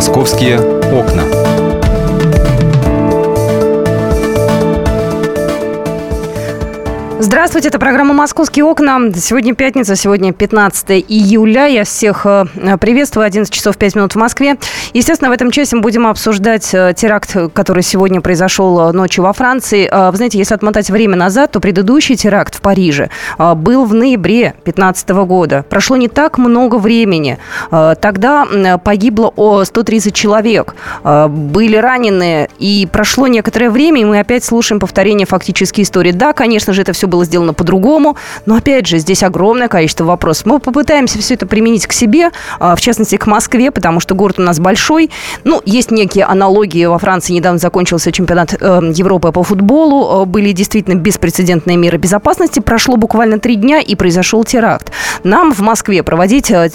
Московские окна. Здравствуйте, это программа «Московские окна». Сегодня пятница, сегодня 15 июля. Я всех э, приветствую. 11 часов 5 минут в Москве. Естественно, в этом часе мы будем обсуждать э, теракт, который сегодня произошел э, ночью во Франции. Вы знаете, если отмотать время назад, то предыдущий теракт в Париже был в ноябре 2015 года. Прошло не так много времени. Тогда погибло 130 человек. Были ранены, и прошло некоторое время, и мы опять слушаем повторение фактической истории. Да, конечно же, это все было сделано по-другому. Но, опять же, здесь огромное количество вопросов. Мы попытаемся все это применить к себе, а, в частности, к Москве, потому что город у нас большой. Ну, есть некие аналогии. Во Франции недавно закончился чемпионат э, Европы по футболу. Э, были действительно беспрецедентные меры безопасности. Прошло буквально три дня, и произошел теракт. Нам в Москве проводить э,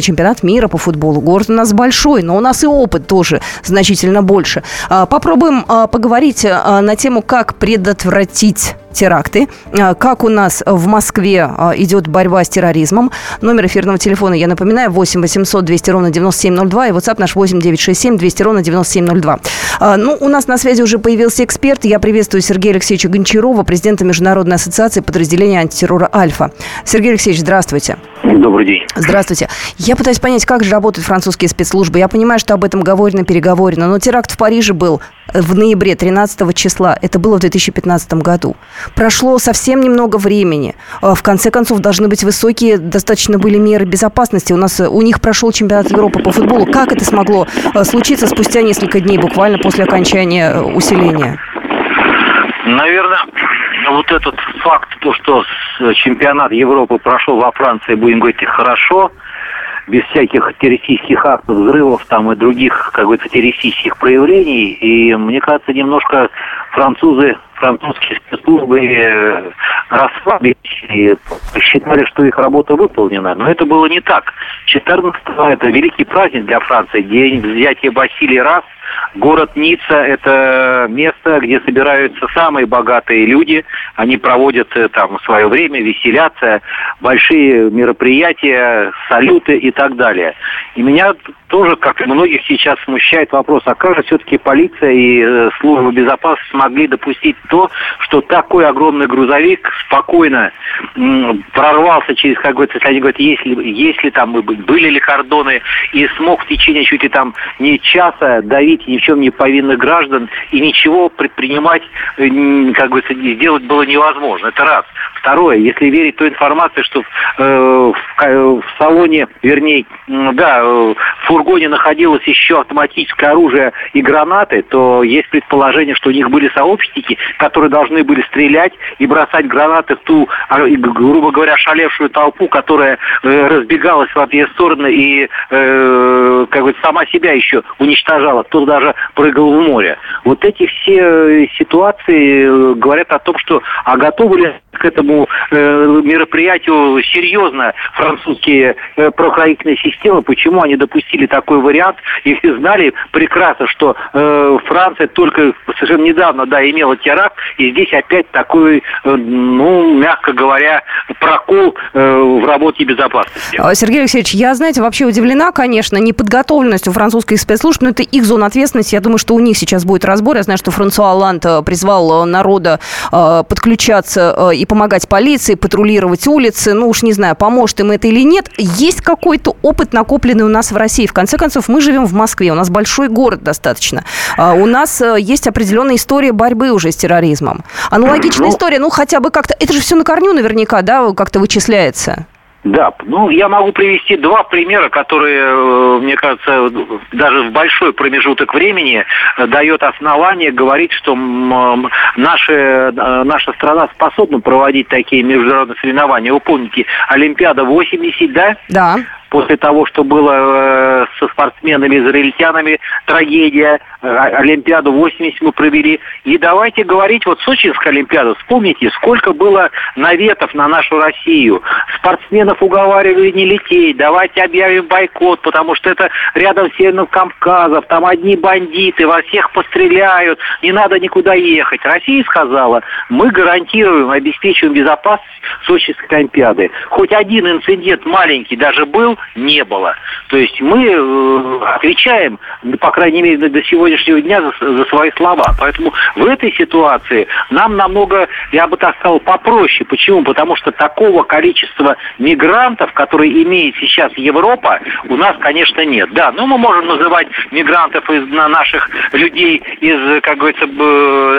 чемпионат мира по футболу. Город у нас большой, но у нас и опыт тоже значительно больше. А, попробуем поговорить на тему, как предотвратить теракты. А, как у нас в Москве а, идет борьба с терроризмом. Номер эфирного телефона, я напоминаю, 8 800 200 ровно 9702 и WhatsApp наш 8 967 200 ровно 9702. А, ну, у нас на связи уже появился эксперт. Я приветствую Сергея Алексеевича Гончарова, президента Международной ассоциации подразделения антитеррора «Альфа». Сергей Алексеевич, здравствуйте. Добрый день. Здравствуйте. Я пытаюсь понять, как же работают французские спецслужбы. Я понимаю, что об этом говорено, переговорено, но теракт в Париже был в ноябре 13 числа. Это было в 2015 году. Прошло совсем немного времени. А, в конце концов, должны быть высокие достаточно были меры безопасности. У нас у них прошел чемпионат Европы по футболу. Как это смогло а, случиться спустя несколько дней, буквально после окончания э, усиления? Наверное, вот этот факт, то, что чемпионат Европы прошел во Франции, будем говорить, хорошо, без всяких террористических актов, взрывов там и других, как говорится, террористических проявлений. И мне кажется, немножко французы французские спецслужбы э, расслабились и посчитали, что их работа выполнена. Но это было не так. 14 это великий праздник для Франции, день взятия Басилии раз – Город Ницца – это место, где собираются самые богатые люди. Они проводят э, там свое время, веселятся, большие мероприятия, салюты и так далее. И меня тоже, как и многих сейчас, смущает вопрос, а как же все-таки полиция и э, служба безопасности смогли допустить то, что такой огромный грузовик спокойно прорвался через, как говорится, если они говорят, если, если там были ли кордоны, и смог в течение чуть ли там не часа давить ни в чем не повинных граждан, и ничего предпринимать, э, как бы сделать было невозможно. Это раз. Второе, если верить той информации, что э, в, в салоне, вернее, да, в фургоне находилось еще автоматическое оружие и гранаты, то есть предположение, что у них были сообщники, которые должны были стрелять и бросать гранаты в ту, а, грубо говоря, шалевшую толпу, которая э, разбегалась в обе стороны и, э, как бы, сама себя еще уничтожала. Кто даже прыгал в море. Вот эти все э, ситуации э, говорят о том, что а готовы ли к этому э, мероприятию серьезно французские э, правоохранительные системы, почему они допустили такой вариант, и все знали прекрасно, что э, Франция только совершенно недавно, да, имела теракт, и здесь опять такой, э, ну, мягко говоря, прокол э, в работе безопасности. А, Сергей Алексеевич, я, знаете, вообще удивлена, конечно, неподготовленностью французских спецслужб, но это их зона ответственности. Я думаю, что у них сейчас будет разбор. Я знаю, что Франсуа Оланд э, призвал э, народа э, подключаться и помогать полиции, патрулировать улицы. Ну уж не знаю, поможет им это или нет. Есть какой-то опыт, накопленный у нас в России. В конце концов, мы живем в Москве, у нас большой город достаточно. У нас есть определенная история борьбы уже с терроризмом. Аналогичная ну, история, ну хотя бы как-то... Это же все на корню наверняка, да, как-то вычисляется. Да, ну я могу привести два примера, которые, э, мне кажется, даже в большой промежуток времени э, дает основание говорить, что наши, э, наша страна способна проводить такие международные соревнования. Вы помните, Олимпиада 80, да? Да после того, что было э, со спортсменами-израильтянами, трагедия, э, Олимпиаду 80 мы провели. И давайте говорить, вот Сочинская Олимпиада, вспомните, сколько было наветов на нашу Россию. Спортсменов уговаривали не лететь, давайте объявим бойкот, потому что это рядом с Северным Кавказом, там одни бандиты, во всех постреляют, не надо никуда ехать. Россия сказала, мы гарантируем, обеспечиваем безопасность Сочинской Олимпиады. Хоть один инцидент маленький даже был, не было. То есть мы э, отвечаем, по крайней мере, до сегодняшнего дня за, за свои слова. Поэтому в этой ситуации нам намного, я бы так сказал, попроще. Почему? Потому что такого количества мигрантов, которые имеет сейчас Европа, у нас, конечно, нет. Да, но мы можем называть мигрантов из наших людей из, как говорится,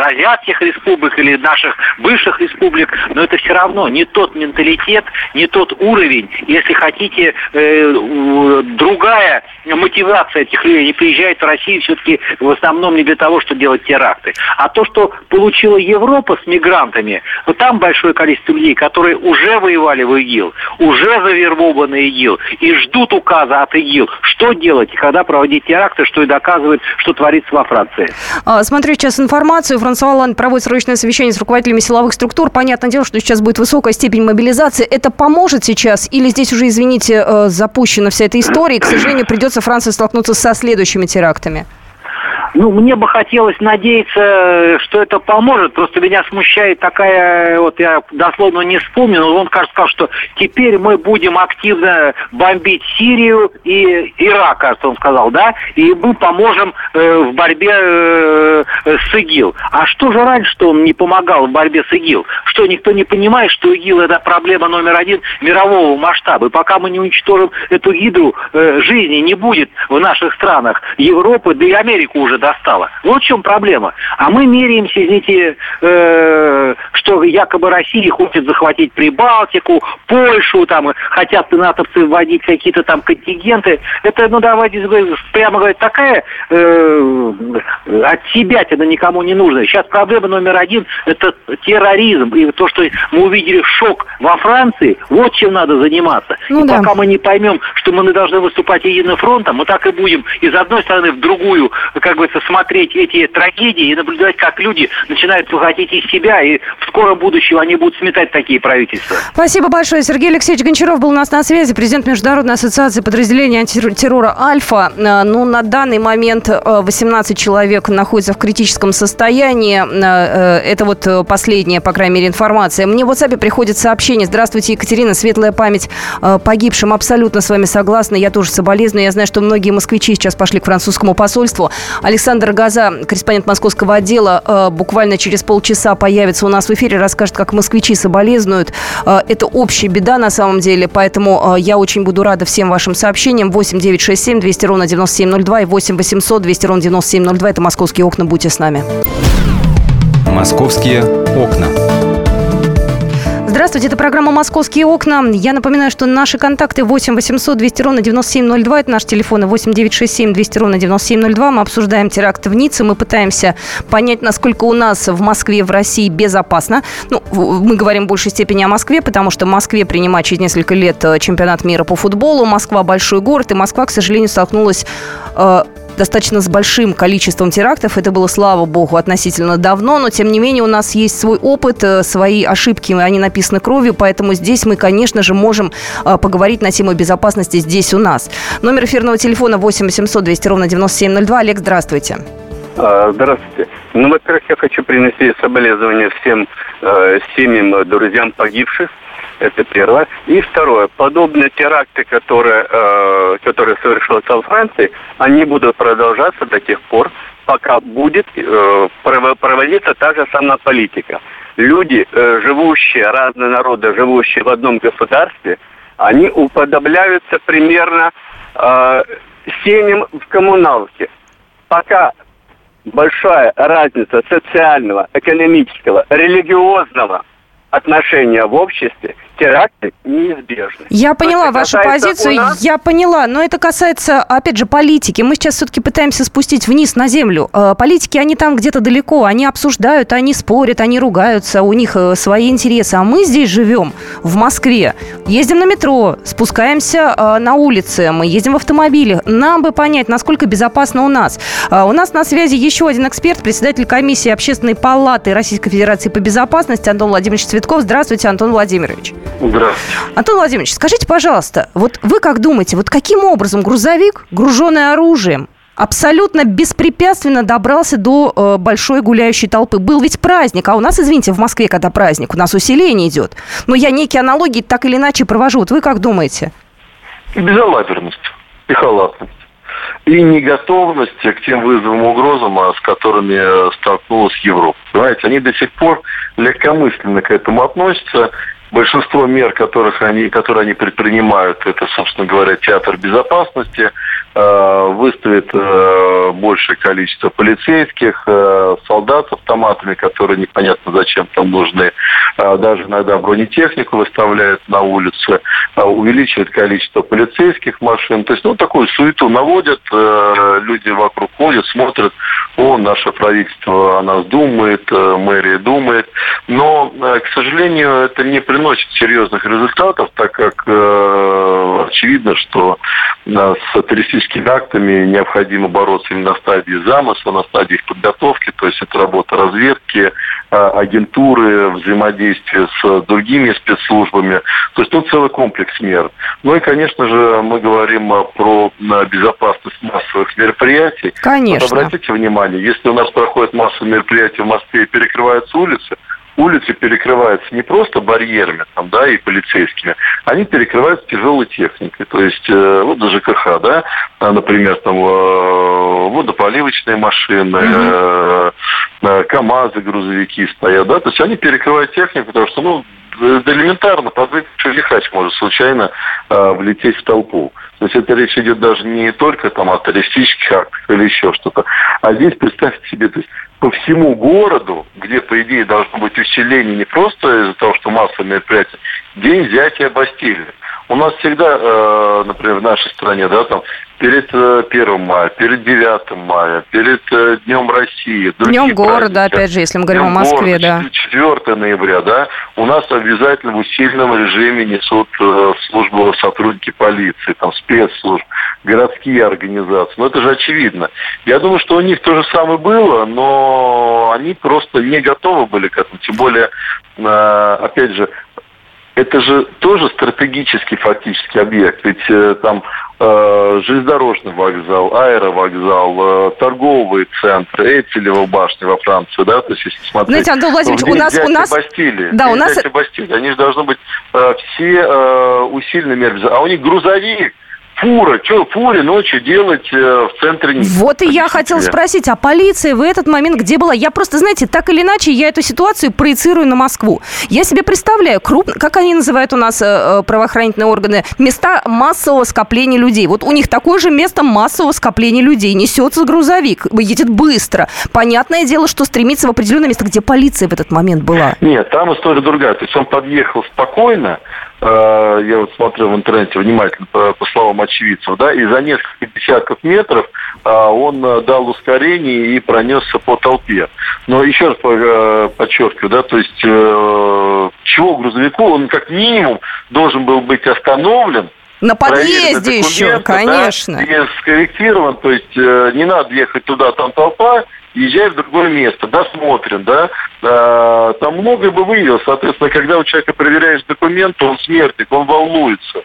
азиатских республик или наших бывших республик, но это все равно не тот менталитет, не тот уровень, если хотите, э, другая мотивация этих людей. Они приезжают в Россию все-таки в основном не для того, чтобы делать теракты. А то, что получила Европа с мигрантами, ну, там большое количество людей, которые уже воевали в ИГИЛ, уже завербованы ИГИЛ и ждут указа от ИГИЛ, что делать и когда проводить теракты, что и доказывает, что творится во Франции. А, смотрю сейчас информацию. Франсуа Оланд проводит срочное совещание с руководителями силовых структур. Понятное дело, что сейчас будет высокая степень мобилизации. Это поможет сейчас? Или здесь уже, извините, э, запущена вся эта история, и, к сожалению, придется Франции столкнуться со следующими терактами? Ну, мне бы хотелось надеяться, что это поможет. Просто меня смущает такая, вот я дословно не вспомнил, но он, кажется, сказал, что теперь мы будем активно бомбить Сирию и Ирак, кажется, он сказал, да, и мы поможем э, в борьбе э, с ИГИЛ. А что же раньше что он не помогал в борьбе с ИГИЛ? Что, никто не понимает, что ИГИЛ это проблема номер один мирового масштаба. И пока мы не уничтожим эту гидру, э, жизни не будет в наших странах Европы, да и Америку уже достало. Вот в чем проблема. А мы меряемся, извините, э, что якобы Россия хочет захватить Прибалтику, Польшу, там, хотят натовцы вводить какие-то там контингенты. Это, ну, давайте прямо говорить, такая э, от себя это никому не нужно. Сейчас проблема номер один – это терроризм. И то, что мы увидели шок во Франции, вот чем надо заниматься. Ну, и да. пока мы не поймем, что мы должны выступать единым фронтом, мы так и будем из одной стороны в другую, как бы приходится смотреть эти трагедии и наблюдать, как люди начинают выходить из себя, и в скором будущем они будут сметать такие правительства. Спасибо большое. Сергей Алексеевич Гончаров был у нас на связи, президент Международной ассоциации подразделений антитеррора «Альфа». Э, ну, на данный момент 18 э, человек находятся в критическом состоянии. Э, это вот последняя, по крайней мере, информация. Мне в WhatsApp приходит сообщение. Здравствуйте, Екатерина. Светлая память погибшим. Абсолютно с вами согласна. Я тоже соболезную. Я знаю, что многие москвичи сейчас пошли к французскому посольству. Александр Александр Газа, корреспондент московского отдела, э, буквально через полчаса появится у нас в эфире, расскажет, как москвичи соболезнуют. Э, это общая беда на самом деле, поэтому э, я очень буду рада всем вашим сообщениям. 8 9 6 7 200 ровно 9702 и 8 800 200 ровно 9702. Это «Московские окна». Будьте с нами. «Московские окна». Здравствуйте, это программа «Московские окна». Я напоминаю, что наши контакты 8 800 200 ровно 9702. Это наш телефон 8 967 200 ровно 9702. Мы обсуждаем теракт в Ницце. Мы пытаемся понять, насколько у нас в Москве, в России безопасно. Ну, мы говорим в большей степени о Москве, потому что в Москве принимать через несколько лет э, чемпионат мира по футболу. Москва – большой город, и Москва, к сожалению, столкнулась э, достаточно с большим количеством терактов. Это было, слава богу, относительно давно, но тем не менее у нас есть свой опыт, э, свои ошибки, они написаны кровью, поэтому здесь мы, конечно же, можем э, поговорить на тему безопасности здесь у нас. Номер эфирного телефона 8 800 200 ровно 9702. Олег, здравствуйте. А, здравствуйте. Ну, во-первых, я хочу принести соболезнования всем э, семьям, друзьям погибших. Это первое. И второе. Подобные теракты, которые, э, которые совершаются во Франции, они будут продолжаться до тех пор, пока будет э, проводиться та же самая политика. Люди, э, живущие, разные народы, живущие в одном государстве, они уподобляются примерно э, семьям в коммуналке. Пока большая разница социального, экономического, религиозного отношения в обществе теракты неизбежны. Я поняла вашу позицию, нас... я поняла, но это касается, опять же, политики. Мы сейчас все-таки пытаемся спустить вниз на землю. Э, политики, они там где-то далеко, они обсуждают, они спорят, они ругаются, у них э, свои интересы. А мы здесь живем, в Москве, ездим на метро, спускаемся э, на улице, мы ездим в автомобиле. Нам бы понять, насколько безопасно у нас. У нас на связи еще один эксперт, председатель комиссии Общественной палаты Российской Федерации по безопасности Антон Владимирович Цветков. Здравствуйте, Антон Владимирович. Здравствуйте. Антон Владимирович, скажите, пожалуйста, вот вы как думаете, вот каким образом грузовик, груженный оружием, абсолютно беспрепятственно добрался до э, большой гуляющей толпы. Был ведь праздник, а у нас, извините, в Москве, когда праздник, у нас усиление идет. Но я некие аналогии так или иначе провожу. Вот вы как думаете? Безалаберность и халатность. И неготовность к тем вызовам и угрозам, а, с которыми столкнулась Европа. Понимаете, они до сих пор легкомысленно к этому относятся. Большинство мер, которых они, которые они предпринимают, это, собственно говоря, театр безопасности, э, выставит э, большее количество полицейских, э, солдат с автоматами, которые непонятно зачем там нужны, э, даже иногда бронетехнику выставляют на улице, э, увеличивает количество полицейских машин. То есть, ну, такую суету наводят, э, люди вокруг ходят, смотрят, о, наше правительство о нас думает, э, мэрия думает. Но, э, к сожалению, это не приносит серьезных результатов, так как э, очевидно, что э, с террористическими актами необходимо бороться именно на стадии замысла, на стадии их подготовки, то есть это работа разведки, э, агентуры, взаимодействие с другими спецслужбами. То есть тут целый комплекс мер. Ну и, конечно же, мы говорим про безопасность массовых мероприятий. Конечно. Вот обратите внимание, если у нас проходят массовые мероприятия в Москве и перекрываются улицы, улицы перекрываются не просто барьерами там, да, и полицейскими, они перекрываются тяжелой техникой. То есть э, вот даже ЖКХ, да, а, например, там э, водополивочные машины, э, э, КАМАЗы, грузовики стоят, да, то есть они перекрывают технику, потому что, ну, элементарно подвыпивший лихач может случайно э, влететь в толпу. То есть это речь идет даже не только там, о террористических актах или еще что-то. А здесь, представьте себе, то есть по всему городу, где, по идее, должно быть усиление не просто из-за того, что массовые мероприятия, день взятия Бастилии. У нас всегда, э, например, в нашей стране, да, там, перед э, 1 мая, перед 9 мая, перед э, Днем России. Днем города, опять же, если мы говорим Днем о Москве, города, да. 4 ноября, да, у нас обязательно в усиленном режиме несут э, службу сотрудники полиции, там, спецслужб, городские организации. Но это же очевидно. Я думаю, что у них то же самое было, но они просто не готовы были к этому. Тем более, э, опять же, это же тоже стратегический фактически объект. Ведь э, там э, железнодорожный вокзал, аэровокзал, э, торговые центры, Эйфелева башня во Франции, да, то есть если смотреть... Знаете, Антон Владимирович, у нас... У нас... Бастилии, да, у нас... Бастилии, они же должны быть э, все э, усиленные меры. А у них грузовик, фура. Что фуре ночью делать э, в центре Ники? Вот и я хотела спросить, а полиция в этот момент где была? Я просто, знаете, так или иначе, я эту ситуацию проецирую на Москву. Я себе представляю, круп... как они называют у нас э, э, правоохранительные органы, места массового скопления людей. Вот у них такое же место массового скопления людей. Несется грузовик, едет быстро. Понятное дело, что стремится в определенное место, где полиция в этот момент была. Нет, там история другая. То есть он подъехал спокойно, Э, я вот смотрел в интернете внимательно по, по словам очевидцев, да, и за несколько десятков метров а, он э, дал ускорение и пронесся по толпе. Но еще раз подчеркиваю, да, то есть э, чего грузовику, он как минимум должен был быть остановлен, на подъезде еще, конечно. Да, и скорректирован, то есть э, не надо ехать туда, там толпа, езжай в другое место, досмотрен, да, а, там многое бы выявилось, соответственно, когда у человека проверяешь документы, он смертник, он волнуется.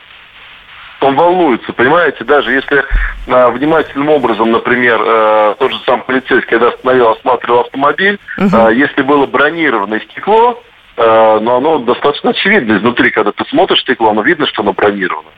Он волнуется, понимаете, даже если а, внимательным образом, например, а, тот же сам полицейский, когда остановил, осматривал автомобиль, угу. а, если было бронированное стекло, а, но оно достаточно очевидно изнутри, когда ты смотришь стекло, оно видно, что оно бронировано.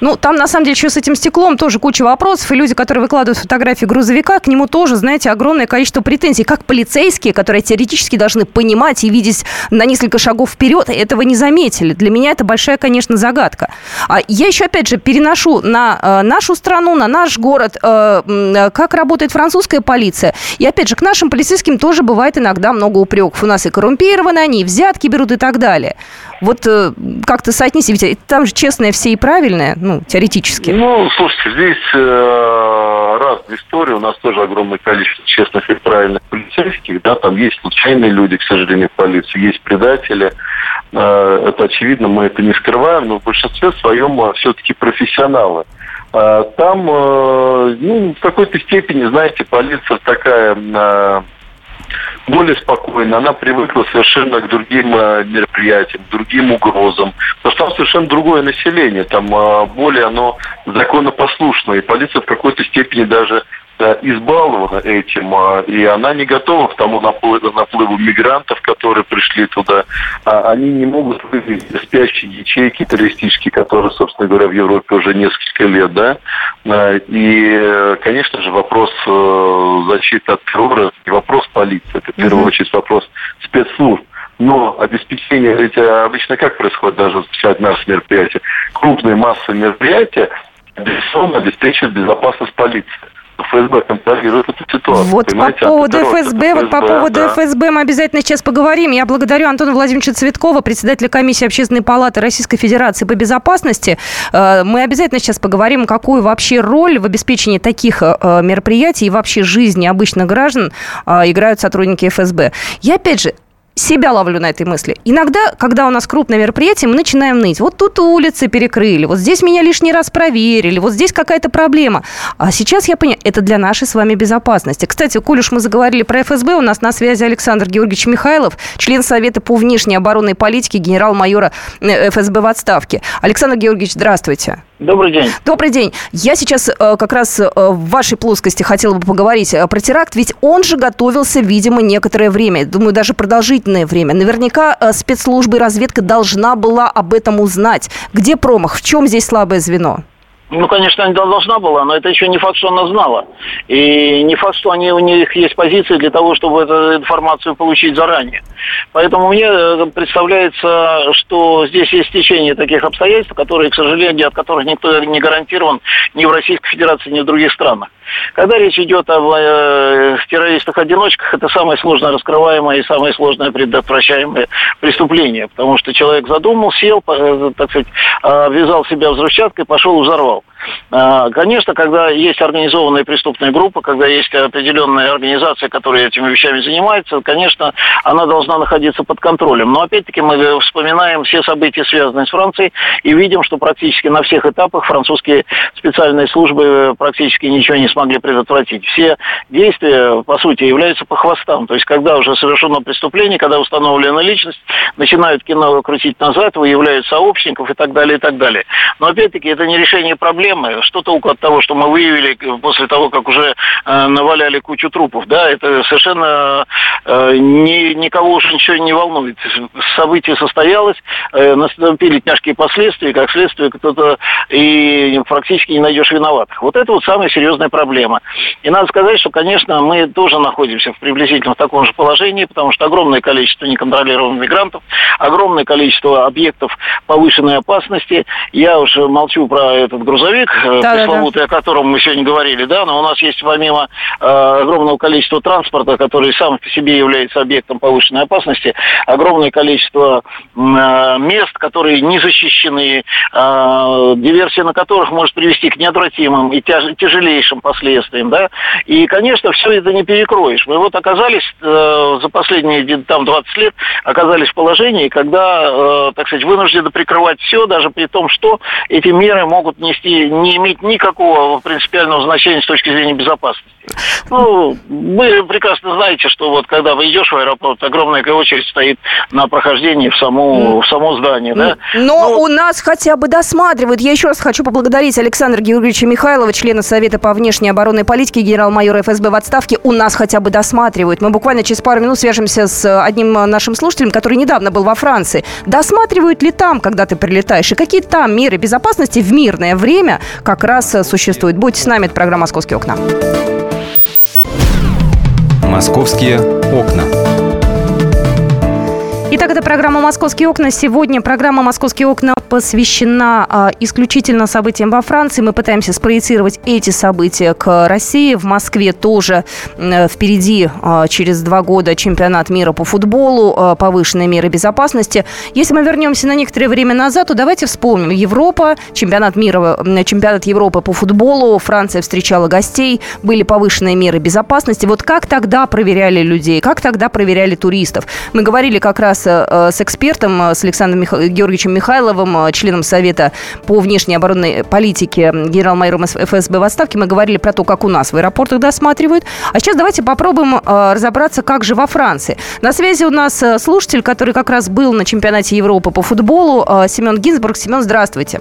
Ну, там, на самом деле, еще с этим стеклом тоже куча вопросов. И люди, которые выкладывают фотографии грузовика, к нему тоже, знаете, огромное количество претензий. Как полицейские, которые теоретически должны понимать и видеть на несколько шагов вперед, этого не заметили. Для меня это большая, конечно, загадка. А я еще, опять же, переношу на э, нашу страну, на наш город, э, э, как работает французская полиция. И, опять же, к нашим полицейским тоже бывает иногда много упреков. У нас и коррумпированы они, и взятки берут и так далее. Вот как-то соотнести, ведь там же честное все и правильное, ну, теоретически. Ну, слушайте, здесь э, разные истории. У нас тоже огромное количество честных и правильных полицейских. Да, там есть случайные люди, к сожалению, в полиции, есть предатели. Э, это очевидно, мы это не скрываем, но в большинстве своем э, все-таки профессионалы. Э, там, э, ну, в какой-то степени, знаете, полиция такая... Э, более спокойно, она привыкла совершенно к другим э, мероприятиям, к другим угрозам. Потому что там совершенно другое население, там э, более оно законопослушное, и полиция в какой-то степени даже избалована этим, и она не готова к тому наплыву, наплыву мигрантов, которые пришли туда. А они не могут вывести спящие ячейки террористические, которые, собственно говоря, в Европе уже несколько лет, да. И, конечно же, вопрос защиты от террора не вопрос полиции, это в первую очередь вопрос спецслужб. Но обеспечение, ведь обычно как происходит даже в наших мероприятий? Крупные массы мероприятия безусловно обеспечивает безопасность полиции. ФСБ контролирует эту ситуацию. Вот по поводу ФСБ, вот по поводу да. ФСБ мы обязательно сейчас поговорим. Я благодарю Антона Владимировича Цветкова, председателя комиссии Общественной палаты Российской Федерации по безопасности. Э, мы обязательно сейчас поговорим, какую вообще роль в обеспечении таких э, мероприятий и вообще жизни обычных граждан э, играют сотрудники ФСБ. Я опять же себя ловлю на этой мысли. Иногда, когда у нас крупное мероприятие, мы начинаем ныть. Вот тут улицы перекрыли, вот здесь меня лишний раз проверили, вот здесь какая-то проблема. А сейчас я понимаю, это для нашей с вами безопасности. Кстати, коль уж мы заговорили про ФСБ, у нас на связи Александр Георгиевич Михайлов, член Совета по внешней оборонной политике генерал-майора э, ФСБ в отставке. Александр Георгиевич, здравствуйте. Добрый день. Добрый день. Я сейчас э, как раз э, в вашей плоскости хотела бы поговорить э, про теракт, ведь он же готовился, видимо, некоторое время, думаю, даже продолжительное время. Наверняка спецслужбы и разведка должна была об этом узнать. Где промах? В чем здесь слабое звено? Ну, конечно, она должна была, но это еще не факт, что она знала. И не факт, что они, у них есть позиции для того, чтобы эту информацию получить заранее. Поэтому мне э, представляется, что здесь есть течение таких обстоятельств, которые, к сожалению, от которых никто не гарантирован ни в Российской Федерации, ни в других странах. Когда речь идет о э, террористах-одиночках, это самое сложно раскрываемое и самое сложное предотвращаемое преступление, потому что человек задумал, сел, э, так сказать, э, ввязал себя взрывчаткой, пошел и взорвал. А, конечно, когда есть организованная преступная группа, когда есть определенная организация, которая этими вещами занимается, конечно, она должна находиться под контролем. Но опять-таки мы вспоминаем все события, связанные с Францией, и видим, что практически на всех этапах французские специальные службы практически ничего не смогли предотвратить. Все действия, по сути, являются по хвостам. То есть, когда уже совершено преступление, когда установлена личность, начинают кино крутить назад, выявляют сообщников и так далее, и так далее. Но опять-таки это не решение проблемы, проблемы. Что толку от того, что мы выявили после того, как уже э, наваляли кучу трупов, да, это совершенно э, ни, никого уже ничего не волнует. Событие состоялось, э, наступили тяжкие последствия, как следствие кто-то и практически не найдешь виноватых. Вот это вот самая серьезная проблема. И надо сказать, что, конечно, мы тоже находимся в приблизительно в таком же положении, потому что огромное количество неконтролируемых мигрантов, огромное количество объектов повышенной опасности. Я уже молчу про этот грузовик, грузовик, э, да, пресловутый, да, да. о котором мы сегодня говорили, да, но у нас есть помимо э, огромного количества транспорта, который сам по себе является объектом повышенной опасности, огромное количество э, мест, которые не защищены, э, диверсия на которых может привести к неотвратимым и тяж, тяжелейшим последствиям, да, и, конечно, все это не перекроешь. Мы вот оказались э, за последние там 20 лет оказались в положении, когда, э, так сказать, вынуждены прикрывать все, даже при том, что эти меры могут нести не иметь никакого принципиального значения с точки зрения безопасности. Ну, вы прекрасно знаете, что вот когда вы идешь в аэропорт, огромная очередь стоит на прохождении в само, в само здание, да? Но ну, у нас хотя бы досматривают. Я еще раз хочу поблагодарить Александра Георгиевича Михайлова, члена Совета по внешней оборонной политике, генерал-майора ФСБ в отставке. У нас хотя бы досматривают. Мы буквально через пару минут свяжемся с одним нашим слушателем, который недавно был во Франции. Досматривают ли там, когда ты прилетаешь? И какие там меры безопасности в мирное время как раз существуют? Будьте с нами, это программа «Московские окна». Московские окна. Итак, это программа «Московские окна». Сегодня программа «Московские окна» посвящена а, исключительно событиям во Франции. Мы пытаемся спроецировать эти события к России. В Москве тоже а, впереди а, через два года чемпионат мира по футболу, а, повышенные меры безопасности. Если мы вернемся на некоторое время назад, то давайте вспомним. Европа, чемпионат мира, чемпионат Европы по футболу, Франция встречала гостей, были повышенные меры безопасности. Вот как тогда проверяли людей, как тогда проверяли туристов? Мы говорили как раз Э, с экспертом, э, с Александром Мих... Георгиевичем Михайловым, э, членом Совета по внешней оборонной политике, генерал-майором ФСБ в отставке. Мы говорили про то, как у нас в аэропортах досматривают. А сейчас давайте попробуем разобраться, как же во Франции. На связи у нас слушатель, который как раз был на чемпионате Европы по футболу, Семен Гинзбург. Семен, здравствуйте.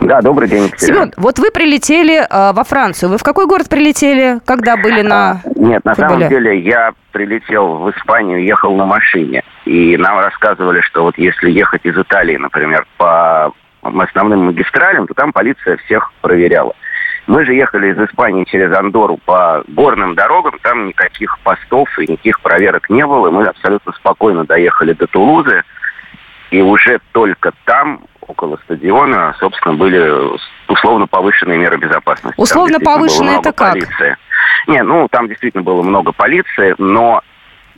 Да, добрый день. Семен, вот вы прилетели э, во Францию. Вы в какой город прилетели, когда были на Нет, на самом деле я прилетел в Испанию, ехал на машине. И нам рассказывали, что вот если ехать из Италии, например, по основным магистралям, то там полиция всех проверяла. Мы же ехали из Испании через Андору по горным дорогам, там никаких постов и никаких проверок не было. Мы абсолютно спокойно доехали до Тулузы, и уже только там, около стадиона, собственно, были условно повышенные меры безопасности. Условно повышенные это как? полиции. Не, ну, там действительно было много полиции, но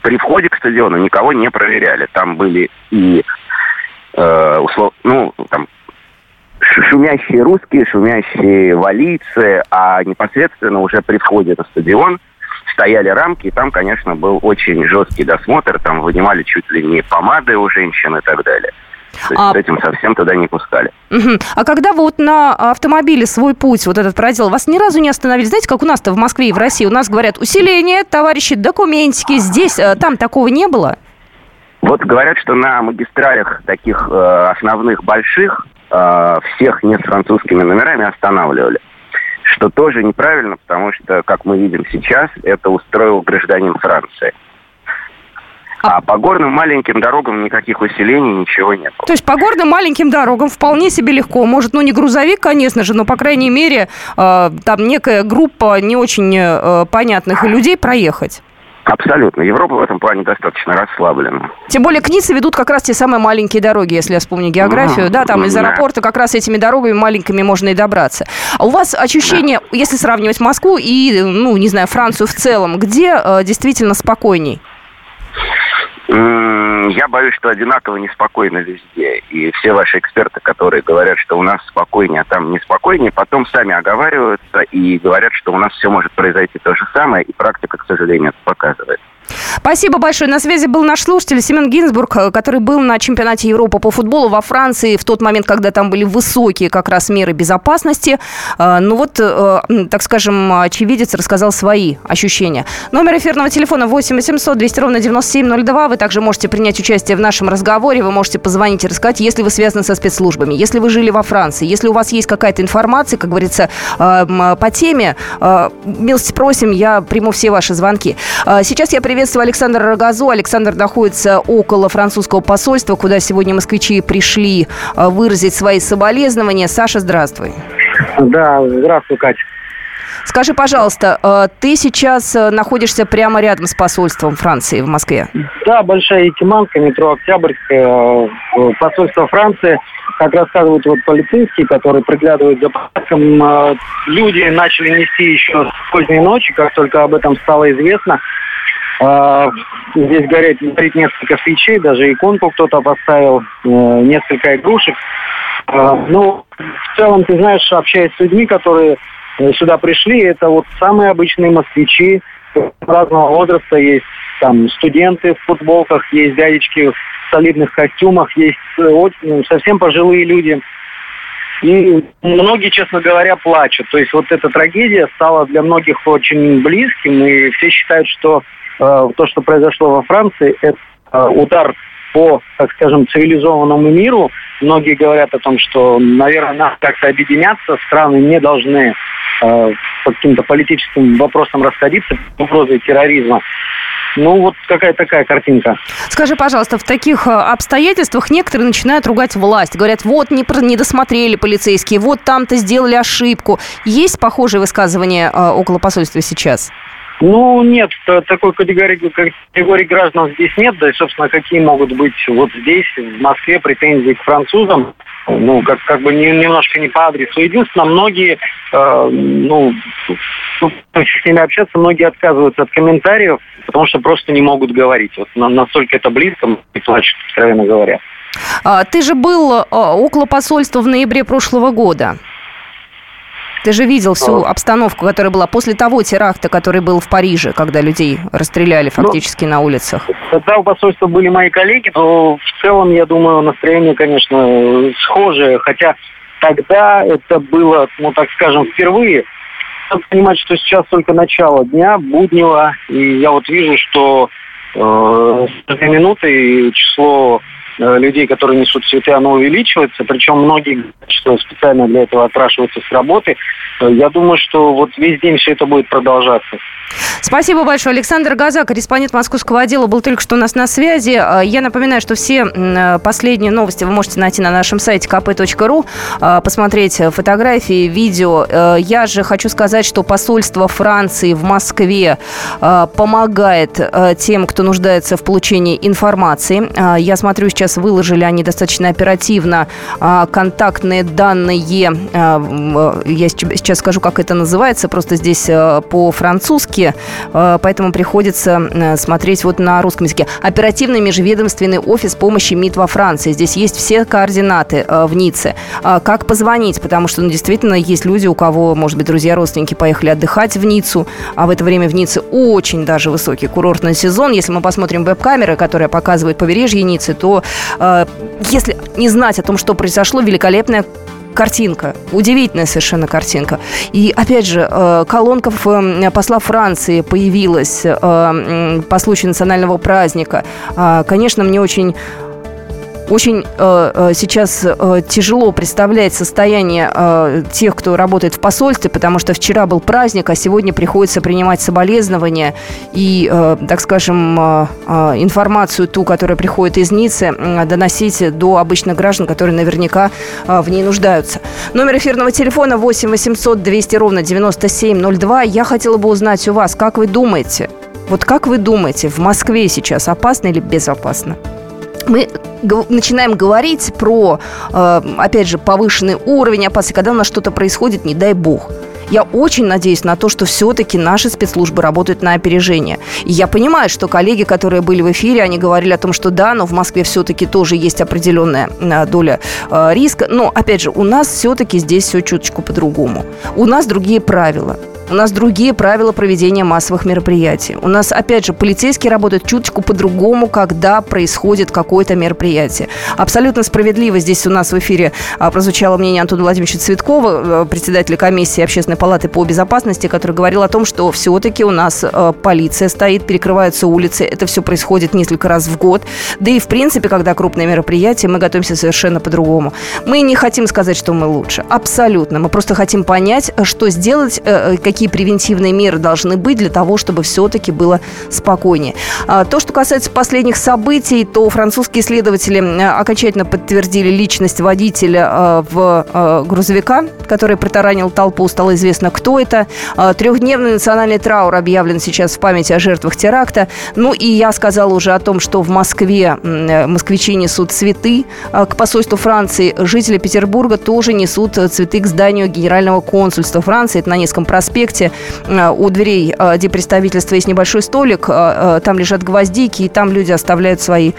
при входе к стадиону никого не проверяли. Там были и, э, услов... ну, там, шумящие русские, шумящие валийцы, а непосредственно уже при входе на стадион стояли рамки, и там, конечно, был очень жесткий досмотр, там вынимали чуть ли не помады у женщин и так далее. То А- этим совсем туда не пускали. Мгм. А когда вы вот на автомобиле свой путь вот этот проделал, вас ни разу не остановили? Знаете, как у нас-то в Москве и в России? У нас говорят, усиление, товарищи, документики. Здесь, э, там такого не было? Вот говорят, что на магистралях таких э, основных больших э, всех не с французскими номерами останавливали. Что тоже неправильно, потому что, как мы видим сейчас, это устроил гражданин Франции. А по горным маленьким дорогам никаких усилений, ничего нет. То есть по горным маленьким дорогам вполне себе легко. Может, ну не грузовик, конечно же, но, по крайней мере, э, там некая группа не очень э, понятных людей проехать. Абсолютно. Европа в этом плане достаточно расслаблена. Тем более к Ницце ведут как раз те самые маленькие дороги, если я вспомню географию. Мгм. Да, там из аэропорта как раз этими дорогами маленькими можно и добраться. А у вас ощущение, если сравнивать Москву и, ну, не знаю, Францию в целом, где э, действительно спокойней? Я боюсь, что одинаково неспокойно везде. И все ваши эксперты, которые говорят, что у нас спокойнее, а там неспокойнее, потом сами оговариваются и говорят, что у нас все может произойти то же самое, и практика, к сожалению, это показывает. Спасибо большое. На связи был наш слушатель Семен Гинзбург, э, который был на чемпионате Европы по футболу во Франции в тот момент, когда там были высокие как раз меры безопасности. Э, Ну вот, э, так скажем, очевидец рассказал свои ощущения. Номер эфирного телефона 8 800 200 ровно 9702. Вы также можете принять участие в нашем разговоре. Вы можете позвонить и рассказать, если вы связаны со спецслужбами, если вы жили во Франции, если у вас есть какая-то информация, как говорится, по теме, милости просим, я приму все ваши звонки. Сейчас я приветствую Александра Рогозу. Александр находится около французского посольства, куда сегодня москвичи пришли э, выразить свои соболезнования. Саша, здравствуй. Да, здравствуй, Катя. Скажи, пожалуйста, э, ты сейчас э, находишься прямо рядом с посольством Франции в Москве? Да, Большая Якиманка, метро Октябрьская, посольство Франции. Как рассказывают вот полицейские, которые приглядывают за порядком, люди начали нести еще с поздней ночи, как только об этом стало известно. Э, Здесь горит, горит несколько свечей, даже иконку кто-то поставил, э, несколько игрушек. Э, Ну, в целом, ты знаешь, общаясь с людьми, которые э, сюда пришли, это вот самые обычные москвичи разного возраста. Есть там студенты в футболках, есть дядечки в солидных костюмах, есть э, ну, совсем пожилые люди. И многие, честно говоря, плачут. То есть вот эта трагедия стала для многих очень близким, и все считают, что то, что произошло во Франции, это э, удар по, так скажем, цивилизованному миру. Многие говорят о том, что, наверное, надо как-то объединяться, страны не должны э, по каким-то политическим вопросам расходиться угрозой терроризма. Ну, вот какая такая картинка. Скажи, пожалуйста, в таких э, обстоятельствах некоторые начинают ругать власть. Говорят, вот не, не досмотрели полицейские, вот там-то сделали ошибку. Есть похожие высказывания э, около посольства сейчас? Ну, нет, такой категории, категории граждан здесь нет, да и, собственно, какие могут быть вот здесь, в Москве, претензии к французам, ну, как, как бы не- немножко не по адресу. Единственное, многие, э, ну, с ними общаться, многие отказываются от комментариев, потому что просто не могут говорить. Вот на- настолько это близко, и плачут, откровенно говоря. А, Ты же был э, около посольства в ноябре прошлого года. Ты же видел всю обстановку, которая была после того теракта, который был в Париже, когда людей расстреляли фактически на улицах. Тогда у посольства были мои коллеги, но в целом, я думаю, настроение, конечно, схожее. Хотя тогда это было, ну так скажем, впервые. Надо понимать, что сейчас только начало дня, буднего, и я вот вижу, что э, с каждой минутой число людей, которые несут цветы, оно увеличивается. Причем многие, что специально для этого отпрашиваются с работы. Э, я думаю, что вот весь день все это будет продолжаться. Спасибо большое. Александр Газа, корреспондент московского отдела, был только что у нас на связи. А, я напоминаю, что все последние новости вы можете найти на нашем сайте kp.ru, а, посмотреть фотографии, видео. Э, я же хочу сказать, что посольство Франции в Москве помогает э, тем, кто нуждается в получении информации. Я смотрю, сейчас выложили они достаточно оперативно контактные данные. Я сейчас скажу, как это называется, просто здесь э, по-французски языке, э, поэтому приходится э, смотреть вот на русском языке. Оперативный межведомственный офис помощи МИД во Франции. Здесь есть все координаты э, в Ницце. Как позвонить, потому что ну, действительно есть люди, у кого, может быть, друзья, родственники поехали отдыхать в Ниццу, а в это время в Ницце очень даже высокий курортный сезон. Если мы посмотрим веб-камеры, которые показывают побережье Ниццы, то если не знать о том, что произошло, великолепная картинка, удивительная совершенно картинка. И опять же, э, колонка посла Франции появилась э, по случаю национального праздника. А, конечно, мне очень очень э, э, сейчас э, тяжело представлять состояние э, тех, кто работает в посольстве, потому что вчера был праздник, а сегодня приходится принимать соболезнования и, э, так скажем, э, э, информацию ту, которая приходит из Ниццы, э, доносить до обычных граждан, которые наверняка э, в ней нуждаются. Номер эфирного телефона 8 800 200 ровно 9702. Я хотела бы узнать у вас, как вы думаете, вот как вы думаете, в Москве сейчас опасно или безопасно? Мы начинаем говорить про, э, опять же, повышенный уровень опасности, когда у нас что-то происходит, не дай бог. Я очень надеюсь на то, что все-таки наши спецслужбы работают на опережение. И я понимаю, что коллеги, которые были в эфире, они говорили о том, что да, но в Москве все-таки тоже есть определенная э, доля э, риска. Но, опять же, у нас все-таки здесь все чуточку по-другому. У нас другие правила. У нас другие правила проведения массовых мероприятий. У нас, опять же, полицейские работают чуточку по-другому, когда происходит какое-то мероприятие. Абсолютно справедливо здесь у нас в эфире а, прозвучало мнение Антона Владимировича Цветкова, э, председателя комиссии Общественной палаты по безопасности, который говорил о том, что все-таки у нас э, полиция стоит, перекрываются улицы. Это все происходит несколько раз в год. Да и, в принципе, когда крупные мероприятия, мы готовимся совершенно по-другому. Мы не хотим сказать, что мы лучше. Абсолютно. Мы просто хотим понять, что сделать, э, какие превентивные меры должны быть для того, чтобы все-таки было спокойнее. А, то, что касается последних событий, то французские следователи окончательно подтвердили личность водителя а, в а, грузовика, который протаранил толпу. Стало известно, кто это. Трехдневный национальный траур объявлен сейчас в памяти о жертвах теракта. Ну и я сказала уже о том, что в Москве москвичи несут цветы к посольству Франции. Жители Петербурга тоже несут цветы к зданию Генерального консульства Франции. Это на Невском проспекте проспекте э, у дверей э, где представительства есть небольшой столик, э, там лежат гвоздики, и там люди оставляют свои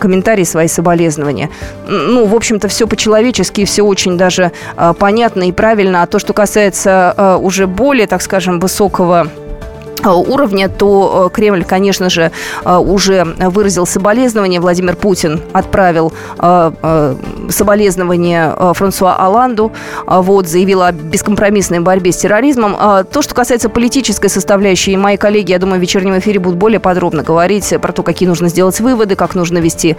комментарии, свои соболезнования. Ну, в общем-то, все по-человечески, все очень даже понятно и правильно. А то, что касается уже более, так скажем, высокого уровня, то э, Кремль, конечно же, э, уже выразил соболезнования. Владимир Путин отправил соболезнования Франсуа Аланду, вот, заявил о бескомпромиссной борьбе с терроризмом. То, что касается политической составляющей, мои коллеги, я думаю, в вечернем эфире будут более подробно говорить про то, какие нужно сделать выводы, как нужно вести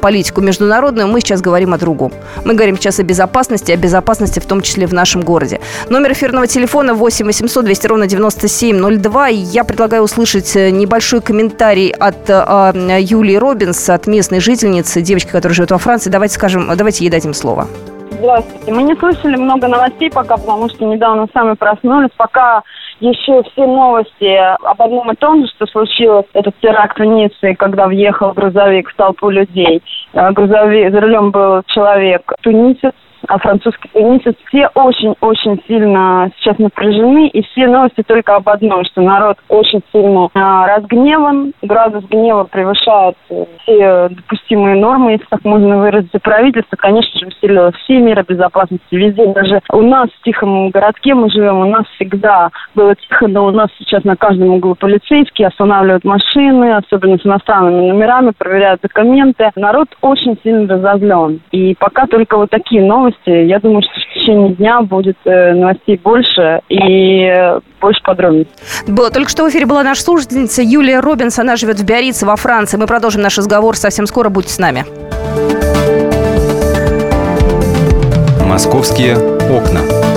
политику международную. Мы сейчас говорим о другом. Мы говорим сейчас о безопасности, о безопасности в том числе в нашем городе. Номер эфирного телефона 8 800 200 ровно 9702 я предлагаю услышать э, небольшой комментарий от э, Юлии Робинс, от местной жительницы, девочки, которая живет во Франции. Давайте скажем, давайте ей дадим слово. Здравствуйте. Мы не слышали много новостей пока, потому что недавно сами проснулись. Пока еще все новости об одном и том же, что случилось этот теракт в Ницце, когда въехал грузовик в толпу людей. Э, грузовик, за рулем был человек тунисец, а французский теннисист, все очень-очень сильно сейчас напряжены, и все новости только об одном, что народ очень сильно а, разгневан, градус гнева превышает э, все допустимые нормы, если так можно выразиться. Правительство, конечно же, усилило все меры безопасности везде, даже у нас в тихом городке мы живем, у нас всегда было тихо, но у нас сейчас на каждом углу полицейские останавливают машины, особенно с иностранными номерами, проверяют документы. Народ очень сильно разозлен. И пока только вот такие новости новости. Я думаю, что в течение дня будет э, новостей больше и э, больше подробностей. Было, только что в эфире была наша слушательница Юлия Робинс. Она живет в Биорице, во Франции. Мы продолжим наш разговор совсем скоро. Будьте с нами. Московские окна.